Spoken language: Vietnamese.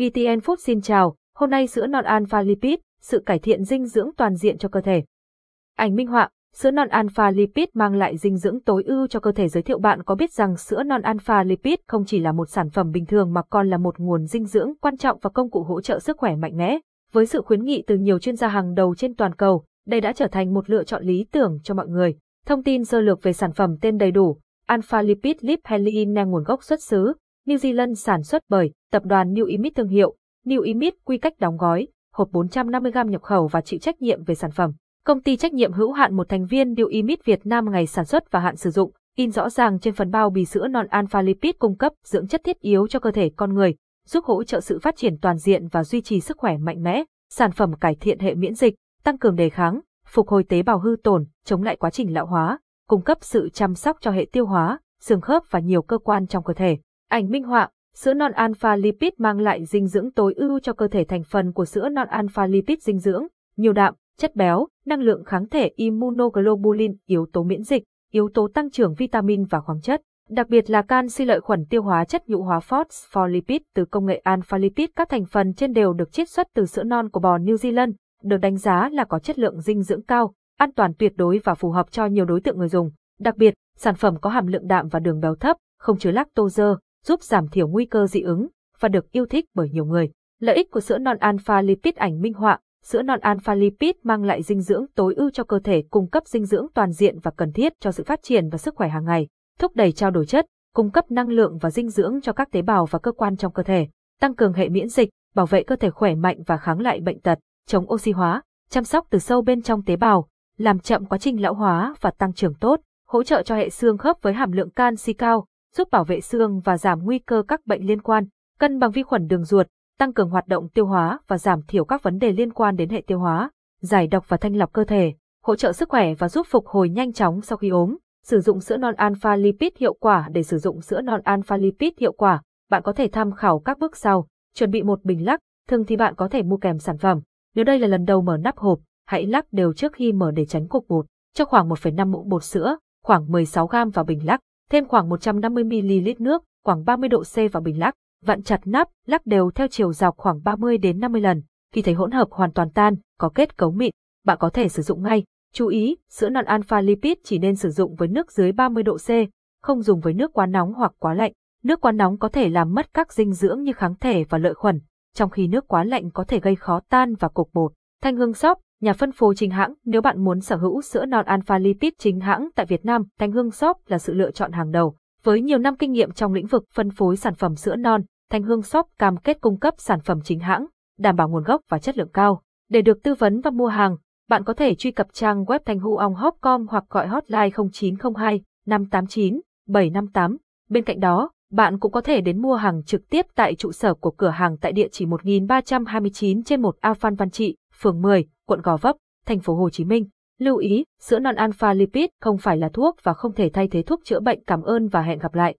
VTN Food xin chào, hôm nay sữa non alpha lipid, sự cải thiện dinh dưỡng toàn diện cho cơ thể. Ảnh minh họa, sữa non alpha lipid mang lại dinh dưỡng tối ưu cho cơ thể giới thiệu bạn có biết rằng sữa non alpha lipid không chỉ là một sản phẩm bình thường mà còn là một nguồn dinh dưỡng quan trọng và công cụ hỗ trợ sức khỏe mạnh mẽ. Với sự khuyến nghị từ nhiều chuyên gia hàng đầu trên toàn cầu, đây đã trở thành một lựa chọn lý tưởng cho mọi người. Thông tin sơ lược về sản phẩm tên đầy đủ, Alpha Lipid Lip Helene nguồn gốc xuất xứ, New Zealand sản xuất bởi tập đoàn New Imit thương hiệu, New Imit quy cách đóng gói, hộp 450g nhập khẩu và chịu trách nhiệm về sản phẩm. Công ty trách nhiệm hữu hạn một thành viên New Imit Việt Nam ngày sản xuất và hạn sử dụng, in rõ ràng trên phần bao bì sữa non alpha lipid cung cấp dưỡng chất thiết yếu cho cơ thể con người, giúp hỗ trợ sự phát triển toàn diện và duy trì sức khỏe mạnh mẽ. Sản phẩm cải thiện hệ miễn dịch, tăng cường đề kháng, phục hồi tế bào hư tổn, chống lại quá trình lão hóa, cung cấp sự chăm sóc cho hệ tiêu hóa, xương khớp và nhiều cơ quan trong cơ thể. Ảnh minh họa, sữa non alpha lipid mang lại dinh dưỡng tối ưu cho cơ thể thành phần của sữa non alpha lipid dinh dưỡng, nhiều đạm, chất béo, năng lượng kháng thể immunoglobulin, yếu tố miễn dịch, yếu tố tăng trưởng vitamin và khoáng chất. Đặc biệt là canxi lợi khuẩn tiêu hóa chất nhũ hóa phospholipid từ công nghệ alpha lipid các thành phần trên đều được chiết xuất từ sữa non của bò New Zealand, được đánh giá là có chất lượng dinh dưỡng cao, an toàn tuyệt đối và phù hợp cho nhiều đối tượng người dùng. Đặc biệt, sản phẩm có hàm lượng đạm và đường béo thấp, không chứa lactose, giúp giảm thiểu nguy cơ dị ứng và được yêu thích bởi nhiều người. Lợi ích của sữa non alpha lipid ảnh minh họa, sữa non alpha lipid mang lại dinh dưỡng tối ưu cho cơ thể, cung cấp dinh dưỡng toàn diện và cần thiết cho sự phát triển và sức khỏe hàng ngày, thúc đẩy trao đổi chất, cung cấp năng lượng và dinh dưỡng cho các tế bào và cơ quan trong cơ thể, tăng cường hệ miễn dịch, bảo vệ cơ thể khỏe mạnh và kháng lại bệnh tật, chống oxy hóa, chăm sóc từ sâu bên trong tế bào, làm chậm quá trình lão hóa và tăng trưởng tốt, hỗ trợ cho hệ xương khớp với hàm lượng canxi cao, giúp bảo vệ xương và giảm nguy cơ các bệnh liên quan, cân bằng vi khuẩn đường ruột, tăng cường hoạt động tiêu hóa và giảm thiểu các vấn đề liên quan đến hệ tiêu hóa, giải độc và thanh lọc cơ thể, hỗ trợ sức khỏe và giúp phục hồi nhanh chóng sau khi ốm. Sử dụng sữa non alpha lipid hiệu quả để sử dụng sữa non alpha lipid hiệu quả, bạn có thể tham khảo các bước sau. Chuẩn bị một bình lắc, thường thì bạn có thể mua kèm sản phẩm. Nếu đây là lần đầu mở nắp hộp, hãy lắc đều trước khi mở để tránh cục bột. Cho khoảng 1,5 muỗng bột sữa, khoảng 16 g vào bình lắc, thêm khoảng 150ml nước, khoảng 30 độ C vào bình lắc, vặn chặt nắp, lắc đều theo chiều dọc khoảng 30 đến 50 lần. Khi thấy hỗn hợp hoàn toàn tan, có kết cấu mịn, bạn có thể sử dụng ngay. Chú ý, sữa non alpha lipid chỉ nên sử dụng với nước dưới 30 độ C, không dùng với nước quá nóng hoặc quá lạnh. Nước quá nóng có thể làm mất các dinh dưỡng như kháng thể và lợi khuẩn, trong khi nước quá lạnh có thể gây khó tan và cục bột. Thanh Hương sóc, nhà phân phối chính hãng, nếu bạn muốn sở hữu sữa non alpha lipid chính hãng tại Việt Nam, Thanh Hương Shop là sự lựa chọn hàng đầu. Với nhiều năm kinh nghiệm trong lĩnh vực phân phối sản phẩm sữa non, Thanh Hương Shop cam kết cung cấp sản phẩm chính hãng, đảm bảo nguồn gốc và chất lượng cao. Để được tư vấn và mua hàng, bạn có thể truy cập trang web thanh com hoặc gọi hotline 0902 589 758. Bên cạnh đó, bạn cũng có thể đến mua hàng trực tiếp tại trụ sở của cửa hàng tại địa chỉ 1329 trên 1 A Phan Văn Trị, phường 10, quận Gò Vấp, thành phố Hồ Chí Minh. Lưu ý, sữa non alpha lipid không phải là thuốc và không thể thay thế thuốc chữa bệnh. Cảm ơn và hẹn gặp lại.